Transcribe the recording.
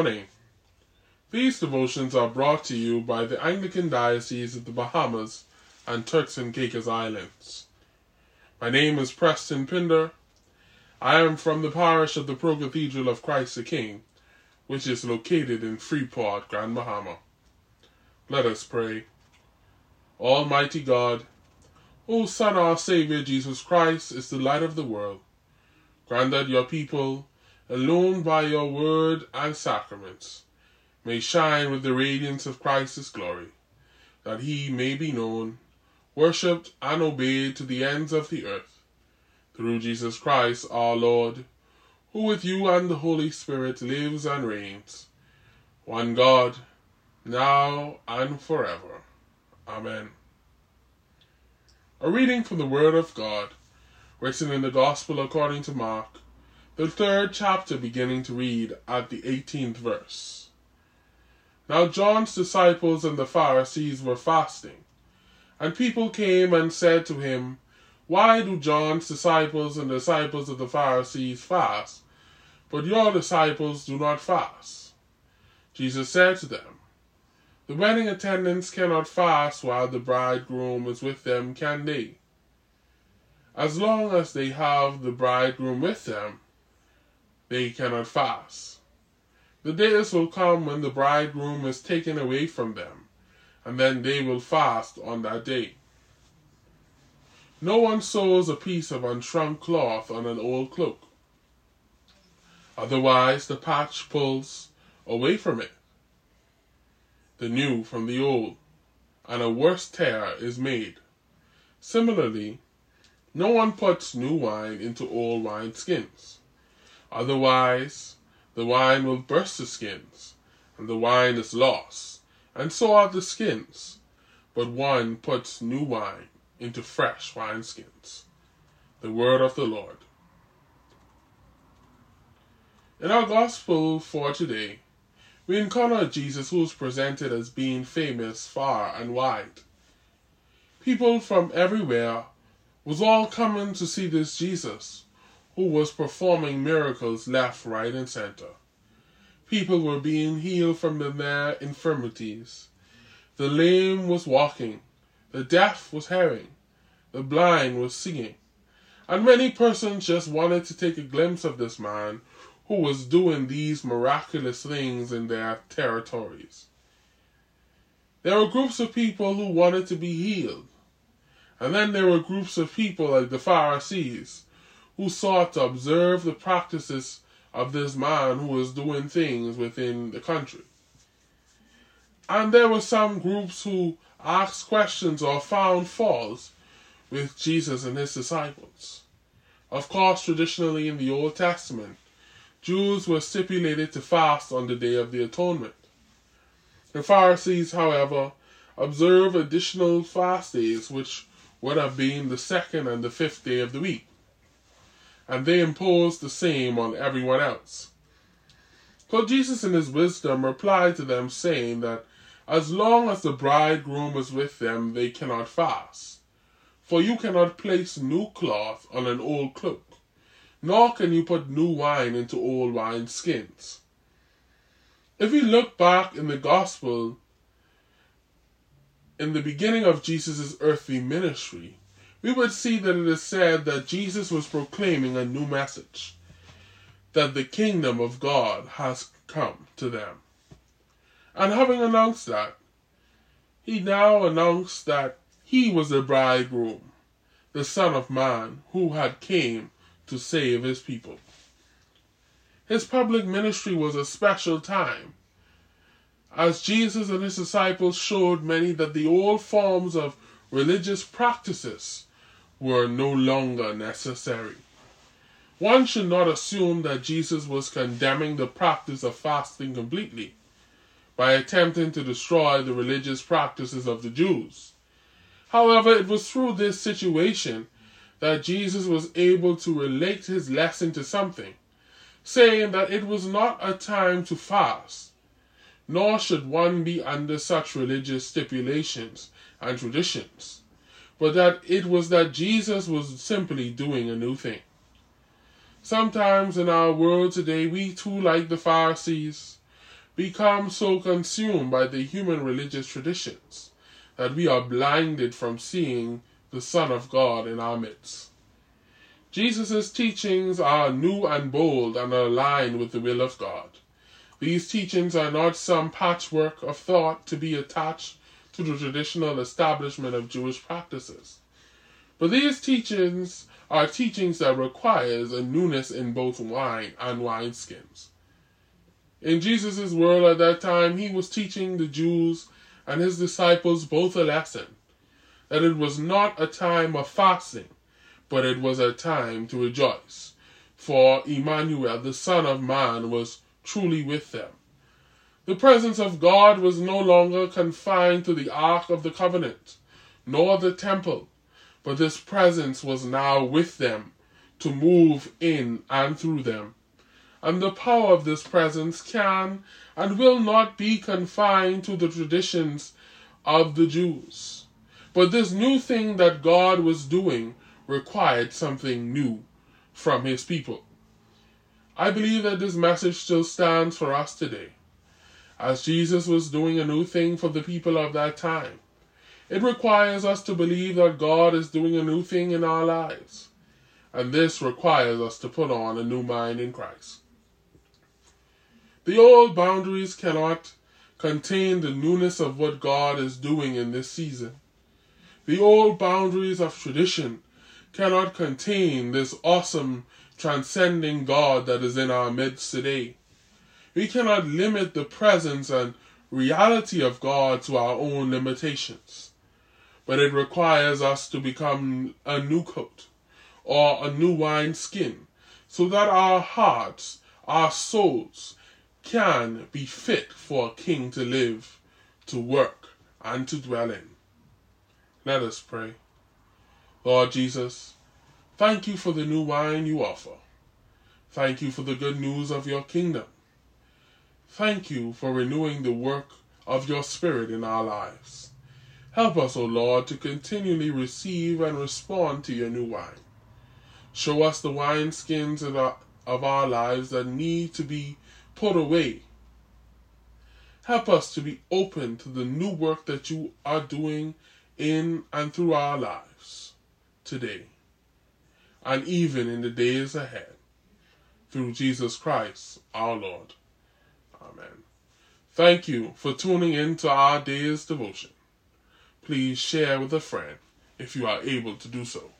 morning. These devotions are brought to you by the Anglican Diocese of the Bahamas and Turks and Caicos Islands. My name is Preston Pinder. I am from the parish of the Pro Cathedral of Christ the King, which is located in Freeport, Grand Bahama. Let us pray. Almighty God, whose Son, our Savior Jesus Christ, is the light of the world, grant that your people, illumined by your word and sacraments, may shine with the radiance of Christ's glory, that he may be known, worshipped, and obeyed to the ends of the earth. Through Jesus Christ our Lord, who with you and the Holy Spirit lives and reigns, one God, now and forever. Amen. A reading from the Word of God, written in the Gospel according to Mark, the third chapter beginning to read at the 18th verse. Now John's disciples and the Pharisees were fasting, and people came and said to him, Why do John's disciples and the disciples of the Pharisees fast, but your disciples do not fast? Jesus said to them, The wedding attendants cannot fast while the bridegroom is with them, can they? As long as they have the bridegroom with them, they cannot fast. The days will come when the bridegroom is taken away from them, and then they will fast on that day. No one sews a piece of unshrunk cloth on an old cloak. Otherwise, the patch pulls away from it, the new from the old, and a worse tear is made. Similarly, no one puts new wine into old wine skins. Otherwise, the wine will burst the skins, and the wine is lost, and so are the skins. But one puts new wine into fresh wineskins. The word of the Lord. In our gospel for today, we encounter Jesus who is presented as being famous far and wide. People from everywhere was all coming to see this Jesus who was performing miracles left, right, and center. People were being healed from their infirmities. The lame was walking, the deaf was hearing, the blind was seeing, and many persons just wanted to take a glimpse of this man who was doing these miraculous things in their territories. There were groups of people who wanted to be healed, and then there were groups of people like the Pharisees who sought to observe the practices of this man who was doing things within the country. And there were some groups who asked questions or found faults with Jesus and his disciples. Of course, traditionally in the Old Testament, Jews were stipulated to fast on the Day of the Atonement. The Pharisees, however, observed additional fast days, which would have been the second and the fifth day of the week and they imposed the same on everyone else. So Jesus in his wisdom replied to them, saying that as long as the bridegroom is with them, they cannot fast. For you cannot place new cloth on an old cloak, nor can you put new wine into old wine skins. If we look back in the gospel, in the beginning of Jesus' earthly ministry, we would see that it is said that Jesus was proclaiming a new message that the kingdom of God has come to them. And having announced that, he now announced that he was the bridegroom, the Son of Man, who had came to save his people. His public ministry was a special time, as Jesus and his disciples showed many that the old forms of religious practices were no longer necessary. One should not assume that Jesus was condemning the practice of fasting completely by attempting to destroy the religious practices of the Jews. However, it was through this situation that Jesus was able to relate his lesson to something, saying that it was not a time to fast, nor should one be under such religious stipulations and traditions but that it was that Jesus was simply doing a new thing. Sometimes in our world today, we too, like the Pharisees, become so consumed by the human religious traditions that we are blinded from seeing the Son of God in our midst. Jesus' teachings are new and bold and are aligned with the will of God. These teachings are not some patchwork of thought to be attached to the traditional establishment of Jewish practices. But these teachings are teachings that requires a newness in both wine and wineskins. In Jesus' world at that time, he was teaching the Jews and his disciples both a lesson that it was not a time of fasting, but it was a time to rejoice. For Emmanuel, the Son of Man, was truly with them. The presence of God was no longer confined to the Ark of the Covenant, nor the temple, but this presence was now with them to move in and through them. And the power of this presence can and will not be confined to the traditions of the Jews. But this new thing that God was doing required something new from his people. I believe that this message still stands for us today, as Jesus was doing a new thing for the people of that time. It requires us to believe that God is doing a new thing in our lives, and this requires us to put on a new mind in Christ. The old boundaries cannot contain the newness of what God is doing in this season. The old boundaries of tradition cannot contain this awesome, transcending God that is in our midst today. We cannot limit the presence and reality of God to our own limitations, but it requires us to become a new coat or a new wine skin so that our hearts, our souls, can be fit for a king to live, to work, and to dwell in. Let us pray. Lord Jesus, thank you for the new wine you offer. Thank you for the good news of your kingdom. Thank you for renewing the work of your Spirit in our lives. Help us, O Lord, to continually receive and respond to your new wine. Show us the wineskins of our, of our lives that need to be put away. Help us to be open to the new work that you are doing in and through our lives today and even in the days ahead. Through Jesus Christ our Lord. Amen. Thank you for tuning in to our day's devotion. Please share with a friend if you are able to do so.